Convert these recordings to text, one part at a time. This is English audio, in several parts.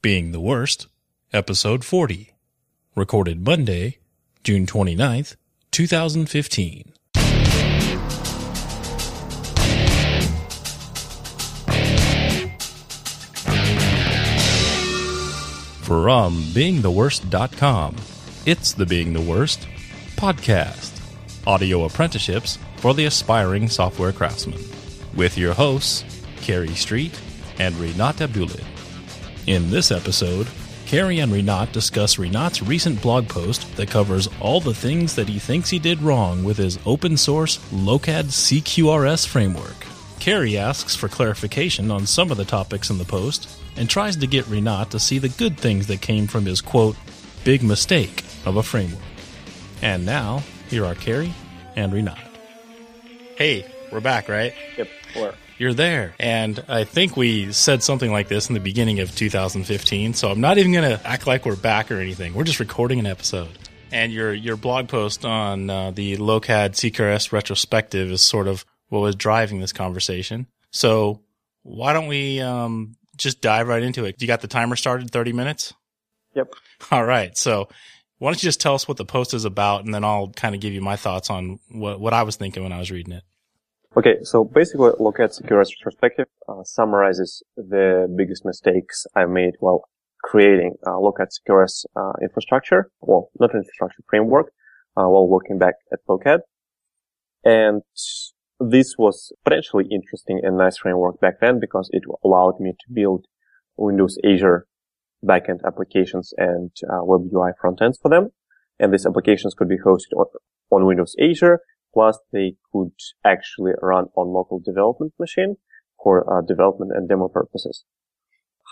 Being the Worst, Episode 40. Recorded Monday, June 29th, 2015. From beingtheworst.com, it's the Being the Worst podcast. Audio apprenticeships for the aspiring software craftsman. With your hosts, Kerry Street and Rinat Abdullin. In this episode, Kerry and Rinat discuss Rinat's recent blog post that covers all the things that he thinks he did wrong with his open source Lokad CQRS framework. Kerry asks for clarification on some of the topics in the post and tries to get Rinat to see the good things that came from his quote, big mistake of a framework. And now, here are Kerry and Rinat. Hey, we're back, right? Yep, we're You're there. And I think we said something like this in the beginning of 2015, so I'm not even going to act like we're back or anything. We're just recording an episode. And your your blog post on uh, the Lokad CQRS retrospective is sort of what was driving this conversation. So why don't we um, just dive right into it? You got the timer started, 30 minutes? Yep. All right. So why don't you just tell us what the post is about, and then I'll kind of give you my thoughts on what, what I was thinking when I was reading it. Okay, so basically, at CQRS retrospective uh, summarizes the biggest mistakes I made while creating uh, Lokad CQRS uh, infrastructure, well, not infrastructure framework, uh, while working back at Lokad. And this was potentially interesting and nice framework back then because it allowed me to build Windows Azure backend applications and uh, web UI frontends for them. And these applications could be hosted on, on Windows Azure Plus, they could actually run on local development machine for uh, development and demo purposes.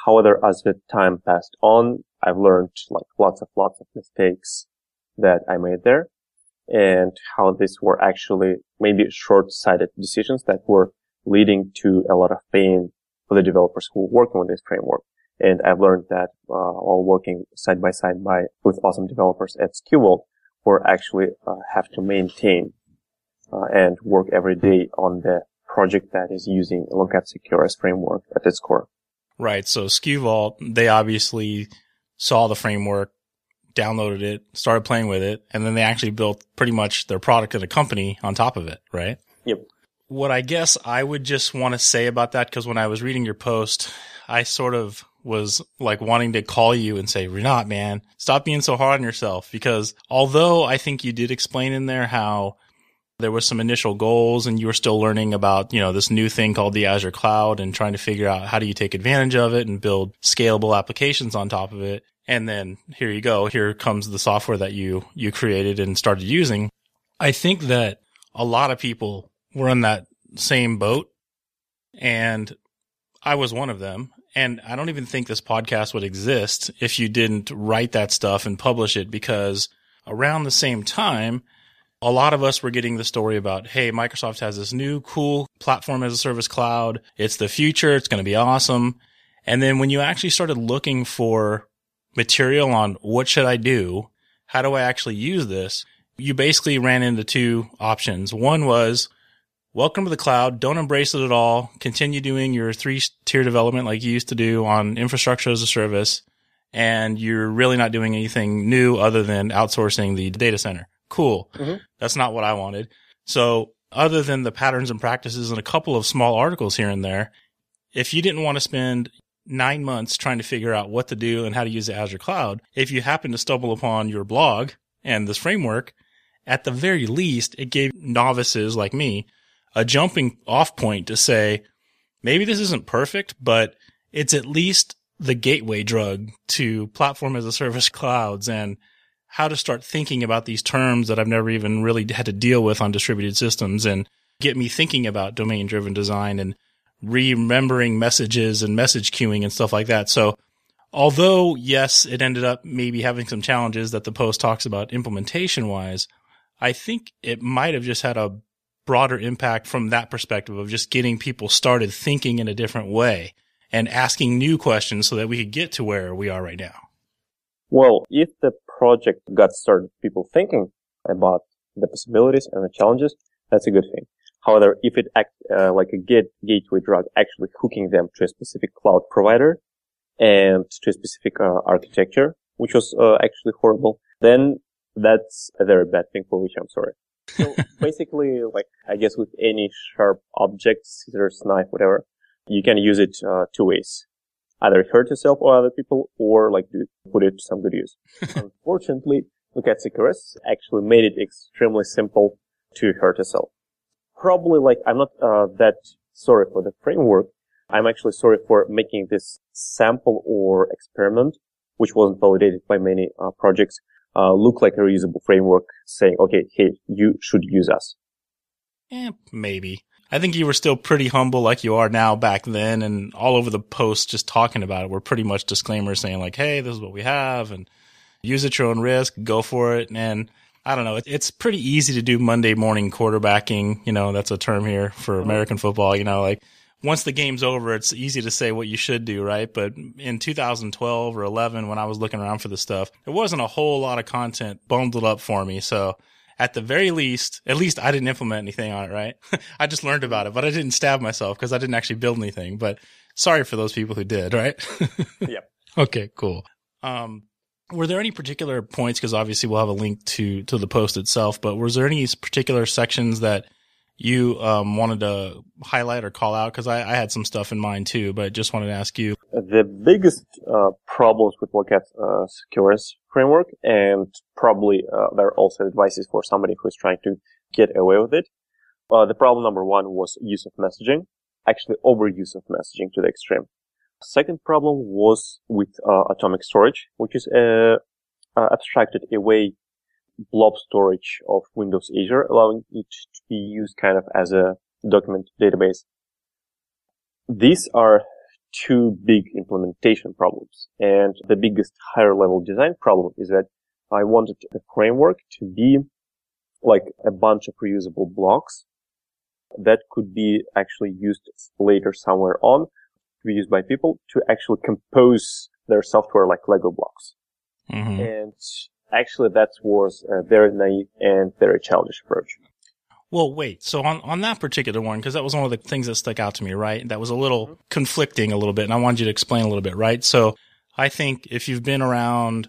However, as the time passed on, I've learned like lots of lots of mistakes that I made there and how these were actually maybe short-sighted decisions that were leading to a lot of pain for the developers who were working with this framework. And I've learned that uh, while working side by side by with awesome developers at SkuVault, we actually uh, have to maintain uh, and work every day on the project that is using Lokad CQRS framework at its core. Right. So SkuVault, they obviously saw the framework, downloaded it, started playing with it, and then they actually built pretty much their product and a company on top of it, right? Yep. What I guess I would just want to say about that, because when I was reading your post, I sort of was like wanting to call you and say, Rinat, man, stop being so hard on yourself. Because although I think you did explain in there how there was some initial goals and you were still learning about, you know, this new thing called the Azure cloud and trying to figure out how do you take advantage of it and build scalable applications on top of it. And then here you go. Here comes the software that you, you created and started using. I think that a lot of people were in that same boat and I was one of them. And I don't even think this podcast would exist if you didn't write that stuff and publish it because around the same time, a lot of us were getting the story about, hey, Microsoft has this new cool platform as a service cloud. It's the future. It's going to be awesome. And then when you actually started looking for material on what should I do? How do I actually use this? You basically ran into two options. One was, welcome to the cloud. Don't embrace it at all. Continue doing your three tier development like you used to do on infrastructure as a service. And you're really not doing anything new other than outsourcing the data center. Cool. Mhm. That's not what I wanted. So other than the patterns and practices and a couple of small articles here and there, if you didn't want to spend nine months trying to figure out what to do and how to use the Azure cloud, if you happen to stumble upon your blog and this framework, at the very least, it gave novices like me a jumping off point to say, maybe this isn't perfect, but it's at least the gateway drug to platform as a service clouds and how to start thinking about these terms that I've never even really had to deal with on distributed systems and get me thinking about domain driven design and remembering messages and message queuing and stuff like that. So although yes, it ended up maybe having some challenges that the post talks about implementation wise, I think it might have just had a broader impact from that perspective of just getting people started thinking in a different way and asking new questions so that we could get to where we are right now. Well, if the project got started people thinking about the possibilities and the challenges, that's a good thing. However, if it act uh, like a get gateway drug, actually hooking them to a specific cloud provider and to a specific uh, architecture, which was uh, actually horrible, then that's a very bad thing for which I'm sorry. So basically, like I guess with any sharp object, scissors, knife, whatever, you can use it uh, two ways. Either hurt yourself or other people, or like do, put it to some good use. Unfortunately, Lokad CQRS actually made it extremely simple to hurt yourself. Probably like I'm not uh, that sorry for the framework. I'm actually sorry for making this sample or experiment, which wasn't validated by many uh, projects, uh, look like a reusable framework saying, okay, hey, you should use us. Eh, maybe. I think you were still pretty humble like you are now back then and all over the posts just talking about it were pretty much disclaimers saying like, hey, this is what we have and use at your own risk, go for it. And I don't know, it's pretty easy to do Monday morning quarterbacking. You know, that's a term here for. American football, you know, like once the game's over, it's easy to say what you should do, right? But in 2012 or 11, when I was looking around for the stuff, there wasn't a whole lot of content bundled up for me. So at the very least, at least I didn't implement anything on it, right? I just learned about it, but I didn't stab myself because I didn't actually build anything. But sorry for those people who did, right? yep. Okay, cool. Um, were there any particular points? Because obviously we'll have a link to to the post itself. But was there any particular sections that you um, wanted to highlight or call out? Because I, I, had some stuff in mind too, but just wanted to ask you. The biggest uh, problems with Lokad uh, CQRS framework, and probably uh, there are also advices for somebody who's trying to get away with it. Uh, the problem number one was use of messaging, actually overuse of messaging to the extreme. Second problem was with uh, atomic storage, which is uh, abstracted away blob storage of Windows Azure, allowing it to be used kind of as a document database. These are two big implementation problems. And the biggest higher level design problem is that I wanted the framework to be like a bunch of reusable blocks that could be actually used later somewhere on to be used by people to actually compose their software like Lego blocks. Mm-hmm. And actually that was a very naive and very childish approach. Well, wait. So on, on that particular one, because that was one of the things that stuck out to me, right? That was a little mm-hmm. conflicting a little bit, and I wanted you to explain a little bit, right? So I think if you've been around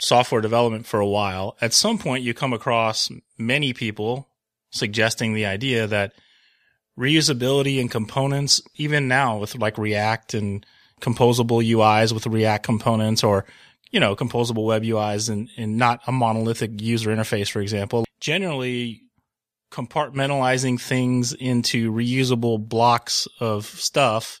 software development for a while, at some point you come across many people suggesting the idea that reusability and components, even now with like React and composable UIs with React components or you know, composable web UIs and, and not a monolithic user interface, for example. Generally, compartmentalizing things into reusable blocks of stuff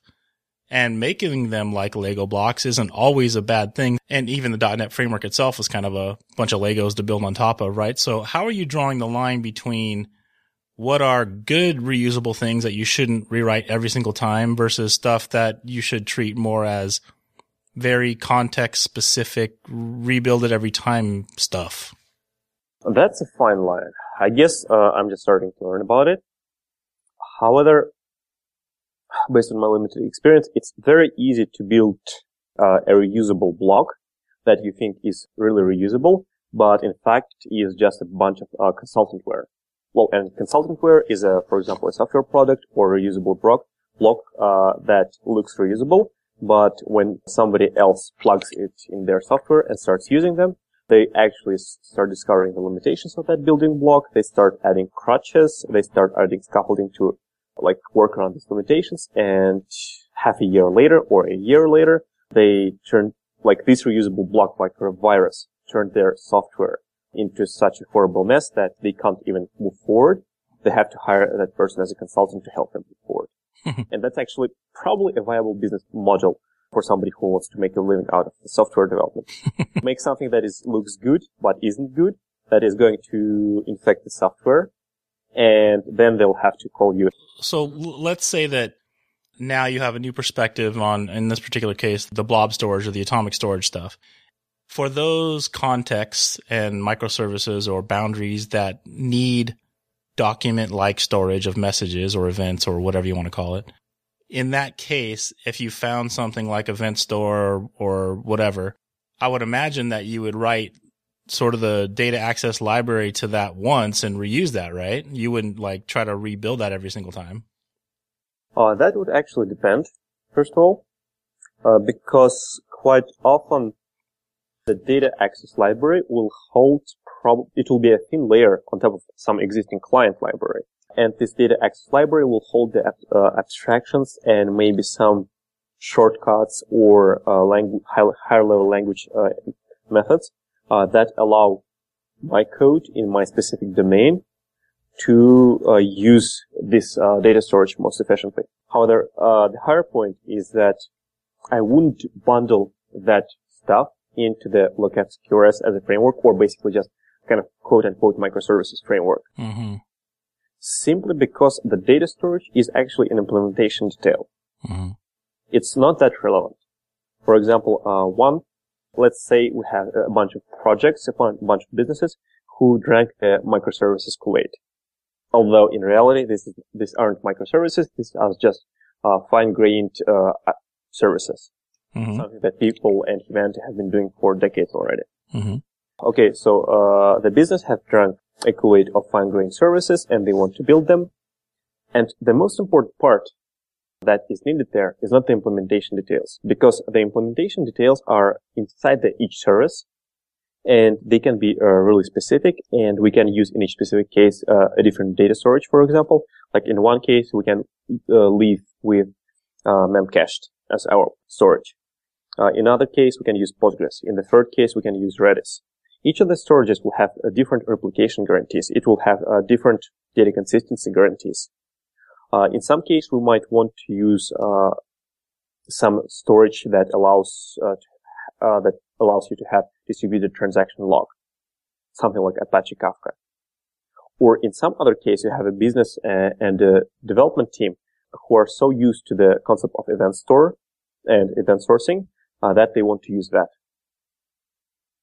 and making them like Lego blocks isn't always a bad thing. And even the .NET framework itself is kind of a bunch of Legos to build on top of, right? So how are you drawing the line between what are good reusable things that you shouldn't rewrite every single time versus stuff that you should treat more as very context specific, rebuild it every time stuff? That's a fine line. I guess uh, I'm just starting to learn about it. However, based on my limited experience, it's very easy to build uh, a reusable block that you think is really reusable, but in fact is just a bunch of uh, consultantware. Well, and consultantware is a, for example, a software product or reusable block, block uh, that looks reusable, but when somebody else plugs it in their software and starts using them, they actually start discovering the limitations of that building block. They start adding crutches. They start adding scaffolding to like work around these limitations. And half a year later or a year later, they turn like this reusable block, like a virus, turned their software into such a horrible mess that they can't even move forward. They have to hire that person as a consultant to help them move forward. and that's actually probably a viable business model for somebody who wants to make a living out of software development. make something that is looks good but isn't good, that is going to infect the software, and then they'll have to call you. So let's say that now you have a new perspective on, in this particular case, the blob storage or the atomic storage stuff. For those contexts and microservices or boundaries that need document like storage of messages or events or whatever you want to call it. In that case, if you found something like Event Store or, whatever, I would imagine that you would write sort of the data access library to that once and reuse that, right? You wouldn't like try to rebuild that every single time. Uh, that would actually depend, first of all. Uh, because quite often the data access library will hold prob- it will be a thin layer on top of some existing client library. And this data access library will hold the uh, abstractions and maybe some shortcuts or uh, langu- high- higher level language uh, methods uh, that allow my code in my specific domain to uh, use this uh, data storage most efficiently. However, the higher point is that I wouldn't bundle that stuff into the Lokad CQRS as a framework or basically just kind of quote unquote microservices framework. Mm-hmm. Simply because the data storage is actually an implementation detail. Mm-hmm. It's not that relevant. For example, uh, one, let's say we have a bunch of projects, a bunch of businesses who drank the microservices Kool-Aid. Although in reality, this is, these aren't microservices, these are just uh, fine-grained uh, services. Mm-hmm. Something that people and humanity have been doing for decades already. Okay, so uh, the business have drunk a Kool-Aid of fine-grained services and they want to build them. And the most important part that is needed there is not the implementation details because the implementation details are inside the each service and they can be uh, really specific and we can use in each specific case uh, a different data storage for example. Like in one case we can uh, leave with uh, memcached as our storage. Uh, in another case we can use postgres. In the third case we can use redis each of the storages will have a different replication guarantees it will have uh, different data consistency guarantees in some case we might want to use some storage that allows that allows you to have distributed transaction log, something like Apache Kafka. Or in some other case, you have a business uh, and a development team who are so used to the concept of event store and event sourcing uh, that they want to use that.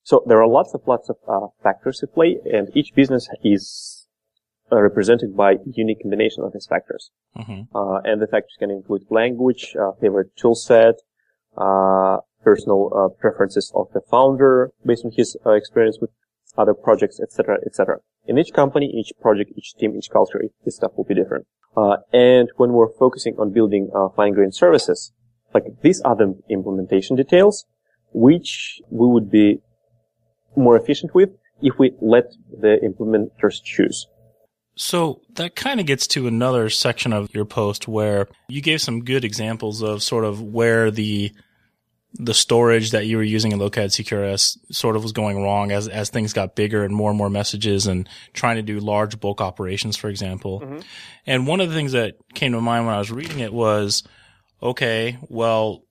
So there are lots of lots of uh, factors at play, and each business is uh, represented by unique combination of these factors. Mm-hmm. Uh, and the factors can include language, uh, favorite tool set, personal uh, preferences of the founder based on his uh, experience with other projects, etc., etc. In each company, each project, each team, each culture, this stuff will be different. Uh, and when we're focusing on building uh, fine-grained services, like these are the implementation details, which we would be more efficient with if we let the implementers choose. So that kind of gets to another section of your post where you gave some good examples of sort of where the the storage that you were using in Lokad CQRS sort of was going wrong as, as things got bigger and more and more messages and trying to do large bulk operations, for example. Mm-hmm. And one of the things that came to mind when I was reading it was, okay, well,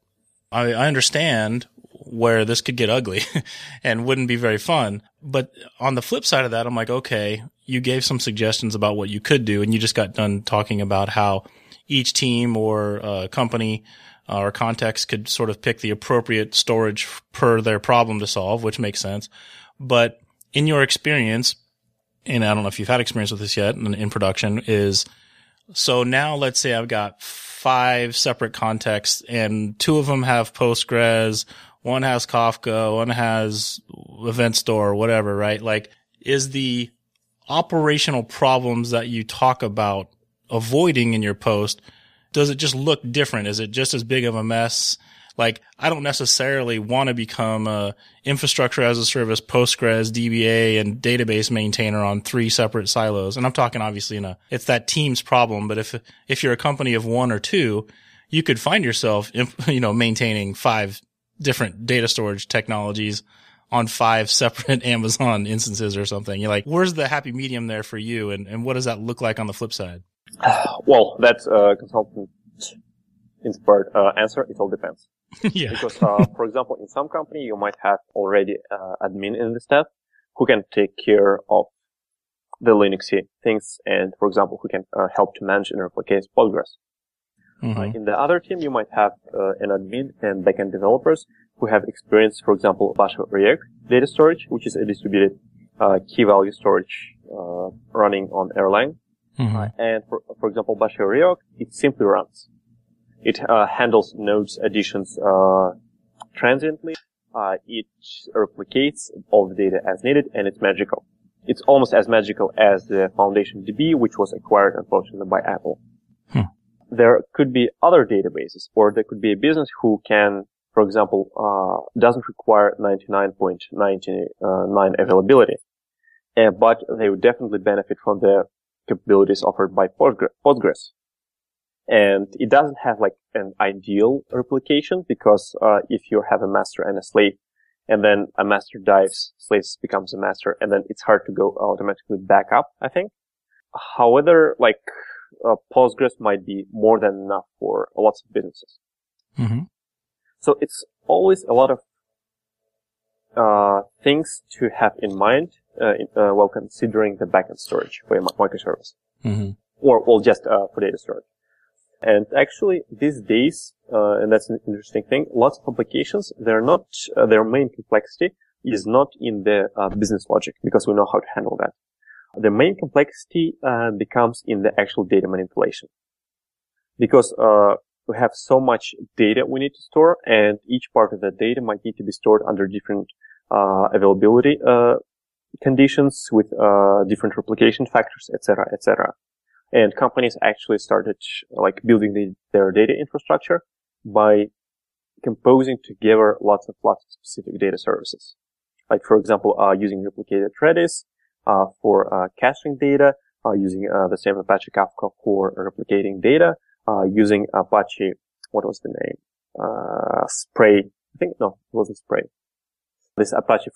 I, I understand where this could get ugly and wouldn't be very fun. But on the flip side of that, I'm like, okay, you gave some suggestions about what you could do and you just got done talking about how each team or uh, company uh, or context could sort of pick the appropriate storage per their problem to solve, which makes sense. But in your experience, and I don't know if you've had experience with this yet in, in production, is so now let's say I've got five separate contexts and two of them have Postgres, one has Kafka, one has Event Store, whatever, right? Like, is the operational problems that you talk about avoiding in your post does it just look different? Is it just as big of a mess? Like, I don't necessarily want to become a infrastructure as a service, Postgres, DBA, and database maintainer on three separate silos. And I'm talking obviously in a, it's that team's problem. But if, if you're a company of one or two, you could find yourself, you know, maintaining five different data storage technologies on five separate Amazon instances or something. You're like, where's the happy medium there for you? And, and what does that look like on the flip side? Well, that's a consultant inspired uh, answer. It all depends. yeah. Because, uh, for example, in some company, you might have already uh, admin in the staff who can take care of the Linux things and, for example, who can uh, help to manage and replicate Postgres. Mm-hmm. in the other team, you might have uh, an admin and backend developers who have experience, for example, Basho Riak data storage, which is a distributed uh, key value storage running on Erlang. Mm-hmm. Uh, and for, for example, Basho Riak, it simply runs. It uh, handles nodes additions uh, transiently. Uh, it replicates all the data as needed, and it's magical. It's almost as magical as the Foundation DB, which was acquired, unfortunately, by Apple. There could be other databases, or there could be a business who can for example, uh, doesn't require 99.99 availability, uh, but they would definitely benefit from the capabilities offered by Postgres. And it doesn't have like an ideal replication because uh, if you have a master and a slave, and then a master dies, slave becomes a master, and then it's hard to go automatically back up. I think. However, like uh, Postgres might be more than enough for lots of businesses. Mm-hmm. So it's always a lot of uh, things to have in mind uh, in, uh, while considering the backend storage for a microservice, mm-hmm. or well, just uh, for data storage. And actually, these days, uh, and that's an interesting thing, lots of applications, they're not, uh, their main complexity is not in the uh, business logic because we know how to handle that. The main complexity uh, becomes in the actual data manipulation. Because uh, we have so much data we need to store and each part of the data might need to be stored under different uh, availability conditions with different replication factors, etc., etc. And companies actually started like building the, their data infrastructure by composing together lots of lots of specific data services. Like for example, uh, using replicated Redis uh, for uh, caching data, uh, using uh, the same Apache Kafka for replicating data, uh, using Apache what was the name? Spray. I think no, it wasn't Spray. This Apache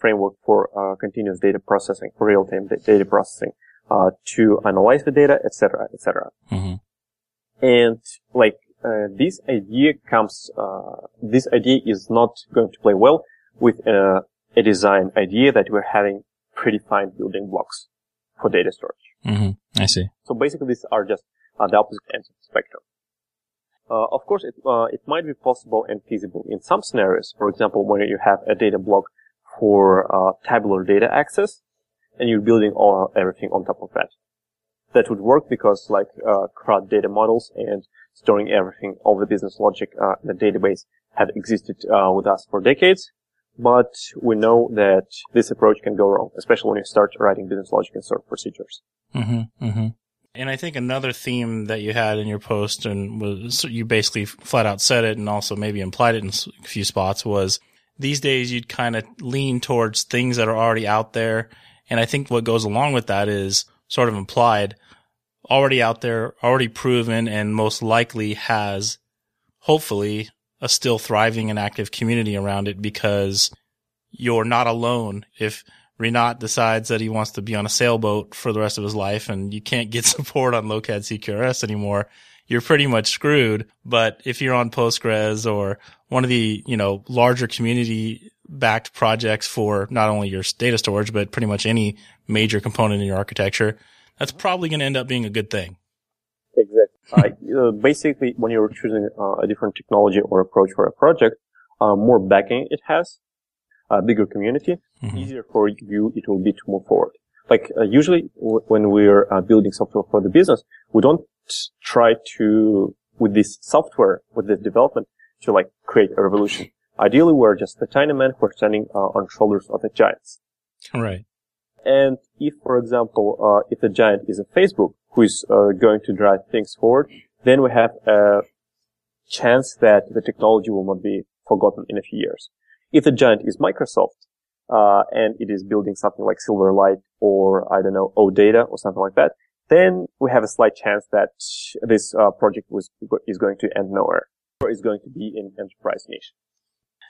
framework for continuous data processing, for real-time data processing uh, to analyze the data, etc., etc. Mm-hmm. And like uh, this idea comes, uh, this idea is not going to play well with uh, a design idea that we're having predefined building blocks for data storage. Mm-hmm. I see. So basically, these are just uh, the opposite ends of the spectrum. Uh, of course, it, it might be possible and feasible in some scenarios. For example, when you have a data block for tabular data access, and you're building all everything on top of that. That would work because like uh, CRUD data models and storing everything, all the business logic uh, in the database have existed uh, with us for decades. But we know that this approach can go wrong, especially when you start writing business logic and stored procedures. Mm-hmm, mm-hmm. And I think another theme that you had in your post and was you basically flat out said it and also maybe implied it in a few spots was these days you'd kind of lean towards things that are already out there and I think what goes along with that is sort of implied, already out there, already proven, and most likely has hopefully a still thriving and active community around it because you're not alone. If Rinat decides that he wants to be on a sailboat for the rest of his life and you can't get support on Lokad CQRS anymore, you're pretty much screwed. But if you're on Postgres or one of the, you know, larger community backed projects for not only your data storage, but pretty much any major component in your architecture, that's probably going to end up being a good thing. Exactly. Uh, basically, when you're choosing uh, a different technology or approach for a project, uh, more backing it has, a bigger community, mm-hmm. easier for you it will be to move forward. Like uh, usually w- when we're uh, building software for the business, we don't try to with this software with this development to like create a revolution. Ideally, we're just the tiny man who are standing uh, on shoulders of the giants. Right. And if, for example, uh, if the giant is a Facebook who is uh, going to drive things forward, then we have a chance that the technology will not be forgotten in a few years. If the giant is Microsoft, uh, and it is building something like Silverlight or I don't know OData or something like that, then we have a slight chance that this uh, project was is going to end nowhere or is going to be in enterprise niche.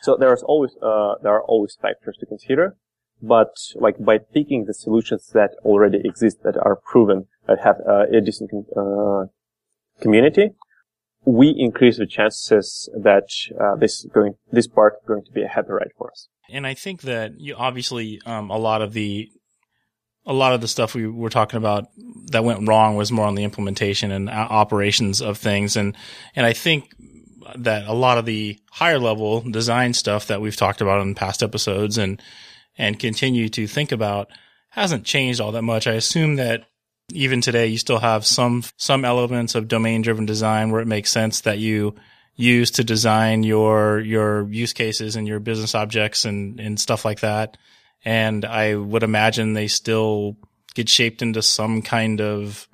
So there is always, uh, there are always factors to consider. But like by picking the solutions that already exist that are proven that have uh, a decent uh, community, we increase the chances that uh, this going this part is going to be a happy ride for us. And I think that you obviously um, a lot of the a lot of the stuff we were talking about that went wrong was more on the implementation and operations of things, and and I think that a lot of the higher level design stuff that we've talked about in past episodes and and continue to think about hasn't changed all that much. I assume that even today you still have some some elements of domain driven design where it makes sense that you use to design your your use cases and your business objects and and stuff like that. And I would imagine they still get shaped into some kind of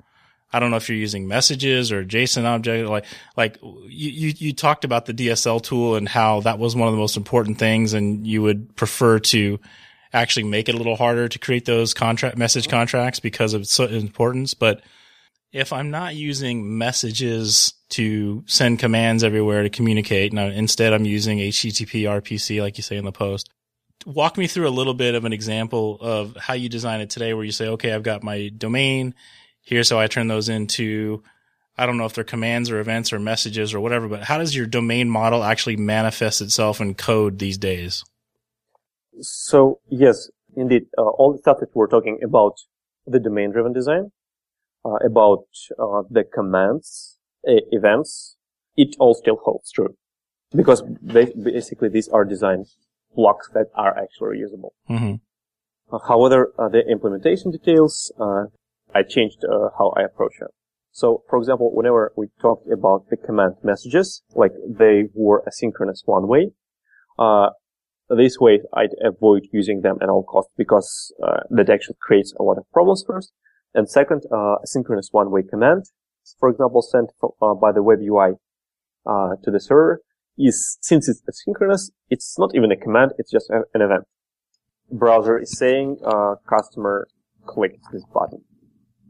I don't know if you're using messages or JSON object, like, like you, you, you talked about the DSL tool and how that was one of the most important things and you would prefer to actually make it a little harder to create those contract message contracts because of its importance. But if I'm not using messages to send commands everywhere to communicate, and instead I'm using HTTP RPC, like you say in the post, walk me through a little bit of an example of how you design it today, where you say, okay, I've got my domain here's how I turn those into, I don't know if they're commands or events or messages or whatever, but how does your domain model actually manifest itself in code these days? So yes, indeed, uh, all the stuff that we're talking about the domain driven design, uh, about uh, the commands, events, it all still holds true because basically these are design blocks that are actually reusable. Mm-hmm. Uh, however, uh, the implementation details, uh, I changed uh, how I approach it. So, for example, whenever we talked about the command messages, like they were asynchronous one way, uh, this way I'd avoid using them at all costs because uh, that actually creates a lot of problems first. And second, uh, asynchronous one-way command, for example, sent uh, by the web UI uh, to the server, is since it's asynchronous, it's not even a command; it's just a, an event. Browser is saying, uh, "Customer clicked this button."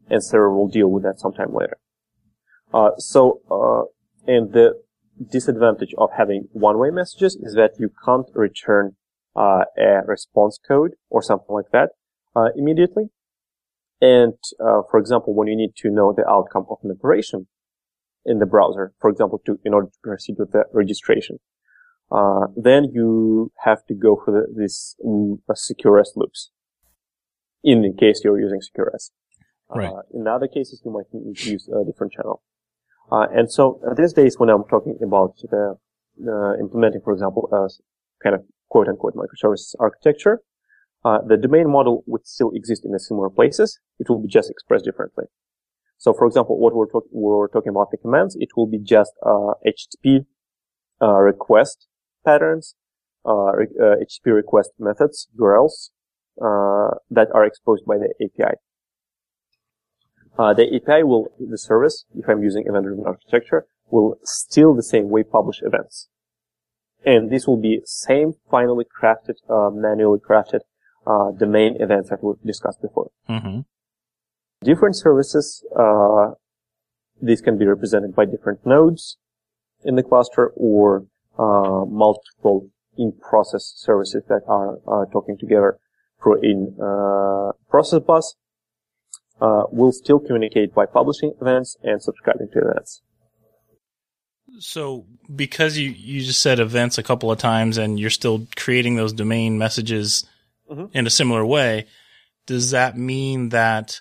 and server will deal with that sometime later. Uh, so, and the disadvantage of having one-way messages is that you can't return uh, a response code or something like that uh, immediately. And uh, for example, when you need to know the outcome of an operation in the browser, for example, to in order to proceed with the registration, uh, then you have to go for the, this uh, CQRS loops. In the case you're using CQRS Right. In other cases, you might need to use a different channel. Uh, and so uh, these days, when I'm talking about the uh, implementing, for example, a kind of quote unquote microservices architecture, uh, the domain model would still exist in the similar places. It will be just expressed differently. So, for example, what we're, talk- we're talking about the commands, it will be just HTTP uh, request patterns, HTTP request methods, URLs that are exposed by the API. Uh, the API will, the service, if I'm using event-driven architecture, will still the same way publish events. And this will be same finally crafted, uh, manually crafted, uh, domain events that we discussed before. Mm-hmm. Different services, uh, these can be represented by different nodes in the cluster or, uh, multiple in-process services that are, uh, talking together through in, process bus uh, will still communicate by publishing events and subscribing to events. So, because you, you just said events a couple of times and you're still creating those domain messages mm-hmm. in a similar way, does that mean that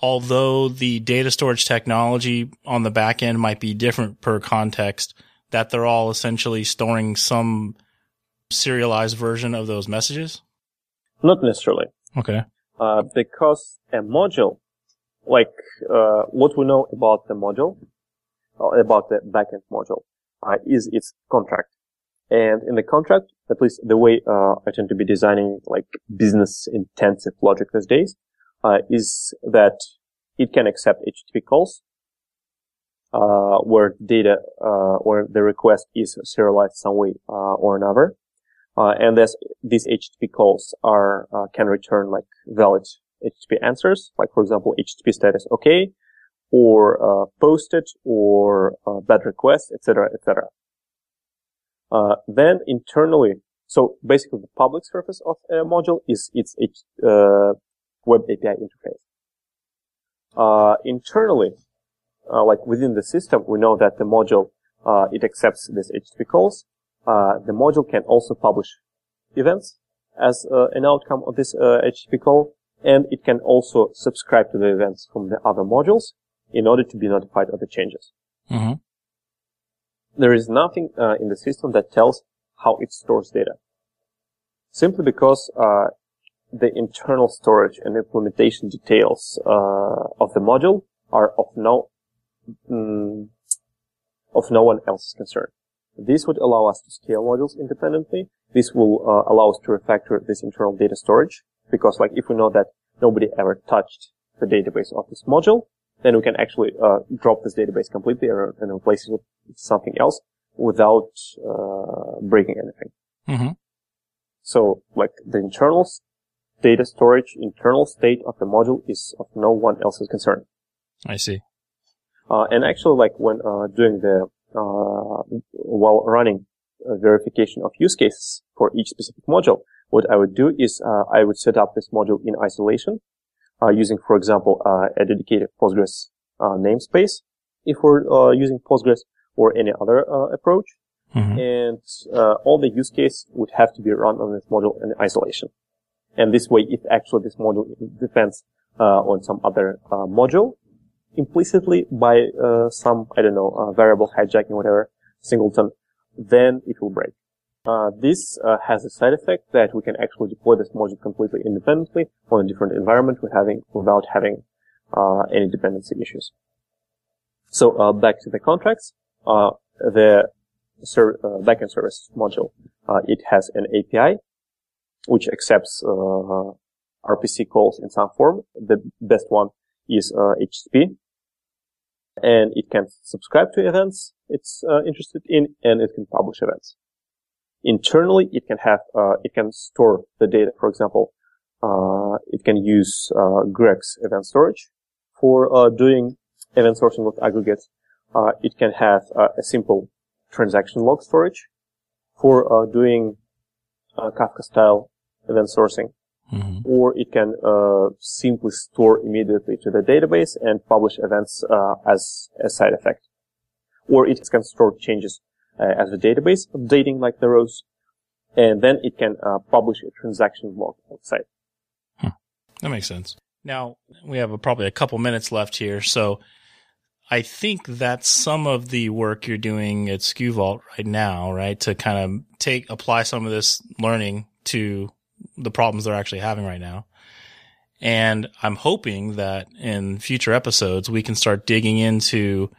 although the data storage technology on the back end might be different per context, that they're all essentially storing some serialized version of those messages? Not necessarily. Okay. Uh, because a module, like uh, what we know about the module, uh, about the backend module, uh, is its contract. And in the contract, at least the way uh, I tend to be designing like business intensive logic these days, is that it can accept HTTP calls, where data, or the request is serialized some way or another. Uh, and these HTTP calls are, uh, can return like valid HTTP answers, like for example, HTTP status OK, or, uh, posted, or, uh, bad request, etc., etc. Uh, then internally, so basically the public surface of a module is its, its uh, web API interface. internally, like within the system, we know that the module, it accepts these HTTP calls, uh, the module can also publish events as uh, an outcome of this uh, HTTP call, and it can also subscribe to the events from the other modules in order to be notified of the changes. Mm-hmm. There is nothing uh, in the system that tells how it stores data. Simply because uh, the internal storage and implementation details uh, of the module are of no mm, of no one else's concern. This would allow us to scale modules independently. This will uh, allow us to refactor this internal data storage because like if we know that nobody ever touched the database of this module, then we can actually uh, drop this database completely and replace it with something else without uh, breaking anything. Mm-hmm. So, like the internal data storage, internal state of the module is of no one else's concern. I see. Uh, and actually, like when uh, doing the uh, while running verification of use cases for each specific module, what I would do is uh, I would set up this module in isolation uh, using, for example, uh, a dedicated Postgres namespace if we're using Postgres or any other approach. Mm-hmm. And all the use case would have to be run on this module in isolation. And this way, if actually this module depends on some other module, implicitly by uh, some, I don't know, uh, variable hijacking, whatever, singleton, then it will break. Uh, this uh, has a side effect that we can actually deploy this module completely independently on a different environment having, without having uh, any dependency issues. So uh, back to the contracts. Uh, the ser- backend service module, it has an API which accepts RPC calls in some form. The best one is HTTP, and it can subscribe to events it's interested in, and it can publish events. Internally, it can have, uh, it can store the data. For example, uh, it can use uh, Greg's event storage for uh, doing event sourcing with aggregates. Uh, it can have uh, a simple transaction log storage for doing Kafka style event sourcing. Mm-hmm. Or it can simply store immediately to the database and publish events as a side effect. Or it can store changes uh, as a database, updating like the rows, and then it can uh, publish a transaction log outside. Hmm. That makes sense. Now we have a, probably a couple minutes left here, so I think that's some of the work you're doing at SkuVault right now, right? To kind of take apply some of this learning to the problems they're actually having right now. And I'm hoping that in future episodes we can start digging into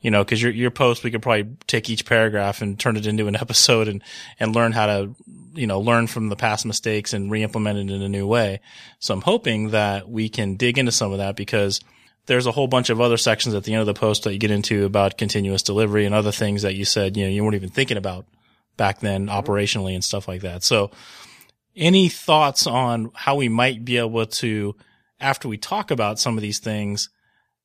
you know, cause your, your post, we could probably take each paragraph and turn it into an episode and, and learn how to, you know, learn from the past mistakes and re-implement it in a new way. So I'm hoping that we can dig into some of that because there's a whole bunch of other sections at the end of the post that you get into about continuous delivery and other things that you said, you know, you weren't even thinking about back then operationally and stuff like that. So any thoughts on how we might be able to, after we talk about some of these things,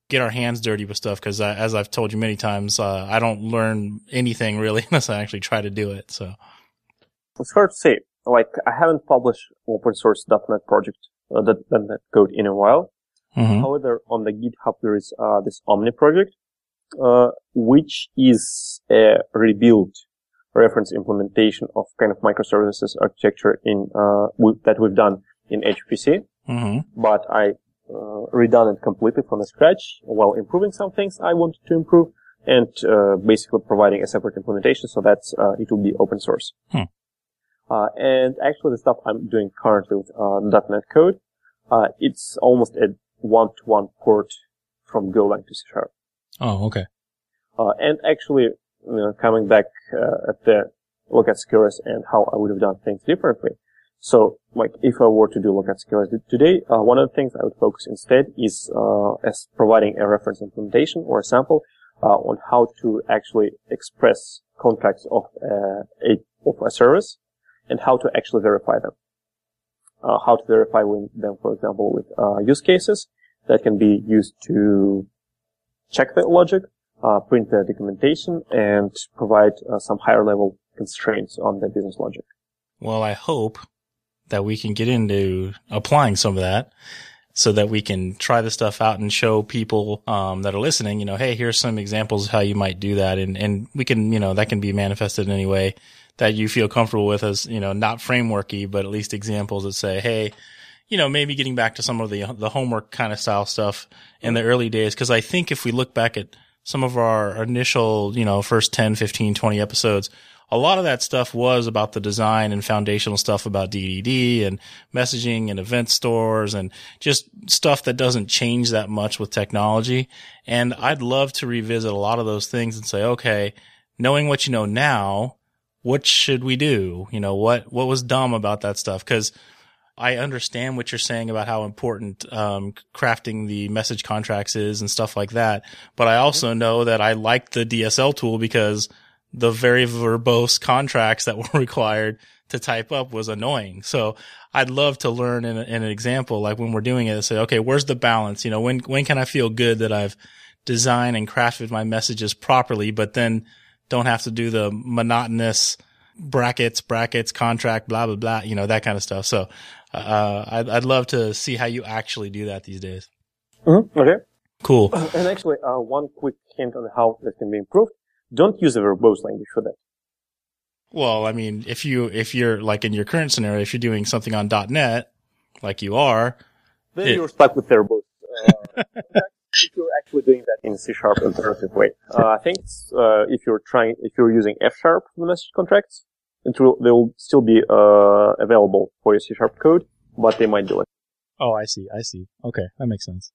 get our hands dirty with stuff because as I've told you many times, uh, I don't learn anything really unless I actually try to do it. So it's hard to say. Like I haven't published open source .NET project, uh, .NET code in a while. Mm-hmm. However, on the GitHub there is uh, this Omni project, uh, which is a rebuilt reference implementation of kind of microservices architecture in uh, that we've done in HPC. Mm-hmm. But I uh, redone it completely from the scratch while improving some things I wanted to improve and uh, basically providing a separate implementation so that uh, it will be open source. Hmm. Uh, and actually the stuff I'm doing currently with uh, .NET Code, uh, it's almost a one-to-one port from Golang to C Sharp. Oh, okay. and actually, you know, coming back at the Lokad CQRS and how I would have done things differently, so, like, if I were to do Lokad CQRS today, uh, one of the things I would focus instead is uh, as providing a reference implementation or a sample uh, on how to actually express contracts of uh, a of a service and how to actually verify them. Uh, how to verify them, for example, with uh, use cases that can be used to check the logic, print the documentation, and provide some higher level constraints on the business logic. Well, I hope that we can get into applying some of that so that we can try the stuff out and show people um, that are listening, you know, hey, here's some examples of how you might do that. And, and we can, you know, that can be manifested in any way that you feel comfortable with as, you know, not frameworky, but at least examples that say, hey, you know, maybe getting back to some of the, the homework kind of style stuff in the early days. Cause I think if we look back at some of our initial, you know, first 10, 15, 20 episodes, a lot of that stuff was about the design and foundational stuff about DDD and messaging and event stores and just stuff that doesn't change that much with technology. And I'd love to revisit a lot of those things and say, okay, knowing what you know now, what should we do? You know, what, what was dumb about that stuff? Cause I understand what you're saying about how important um, crafting the message contracts is and stuff like that. But I also know that I like the DSL tool because the very verbose contracts that were required to type up was annoying. So I'd love to learn in, a, in, an example, like when we're doing it, say, okay, where's the balance? You know, when, when can I feel good that I've designed and crafted my messages properly, but then don't have to do the monotonous brackets, brackets, contract, blah, blah, blah, you know, that kind of stuff. So, uh, I'd, I'd love to see how you actually do that these days. Mm-hmm. Okay. Cool. And actually, uh, one quick hint on how that can be improved. Don't use a verbose language for that. Well, I mean, if you, if you're like in your current scenario, if you're doing something on .NET, like you are, then it, you're stuck with verbose. Uh, if you're actually doing that in C sharp alternative way. Uh, I think uh, if you're trying, if you're using F sharp for the message contracts, it will, they will still be uh, available for your C sharp code, but they might do it. Oh, I see. I see. Okay, that makes sense.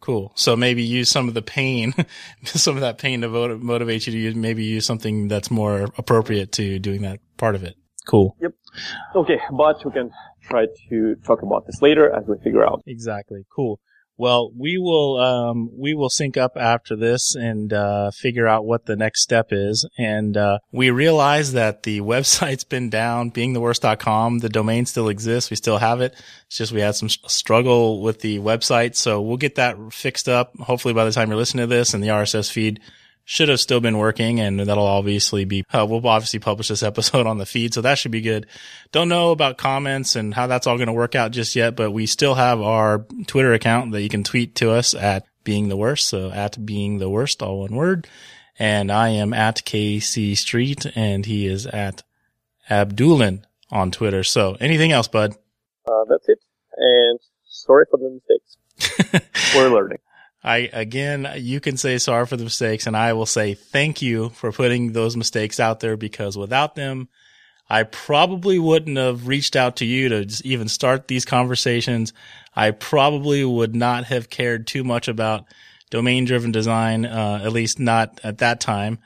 Cool. So maybe use some of the pain, some of that pain to motivate you to use, maybe use something that's more appropriate to doing that part of it. Cool. Yep. Okay, but we can try to talk about this later as we figure out. Exactly. Cool. Well, we will um, we will sync up after this and uh, figure out what the next step is. And uh, we realize that the website's been down, beingtheworst.com. The domain still exists. We still have it. It's just we had some struggle with the website, so we'll get that fixed up. Hopefully, by the time you're listening to this, and the RSS feed should have still been working and that'll obviously be, uh, we'll obviously publish this episode on the feed. So that should be good. Don't know about comments and how that's all going to work out just yet, but we still have our Twitter account that you can tweet to us at being the worst. So at being the worst, all one word. And I am at KC Street and he is at Abdullin on Twitter. So anything else, bud? Uh, that's it. And sorry for the mistakes. We're learning. I, again, you can say sorry for the mistakes and I will say thank you for putting those mistakes out there because without them, I probably wouldn't have reached out to you to even start these conversations. I probably would not have cared too much about domain driven design, uh, at least not at that time.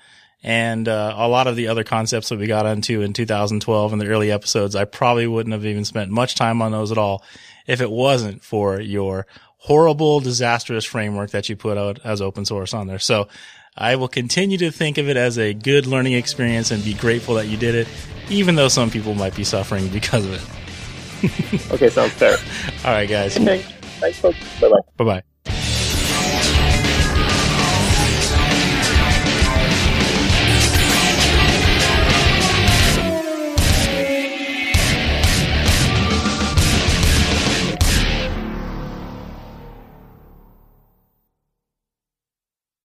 And, uh, a lot of the other concepts that we got into in 2012 in the early episodes, I probably wouldn't have even spent much time on those at all if it wasn't for your horrible, disastrous framework that you put out as open source on there. So I will continue to think of it as a good learning experience and be grateful that you did it, even though some people might be suffering because of it. okay, sounds fair. All right, guys. Thanks, folks. Bye bye. Bye bye.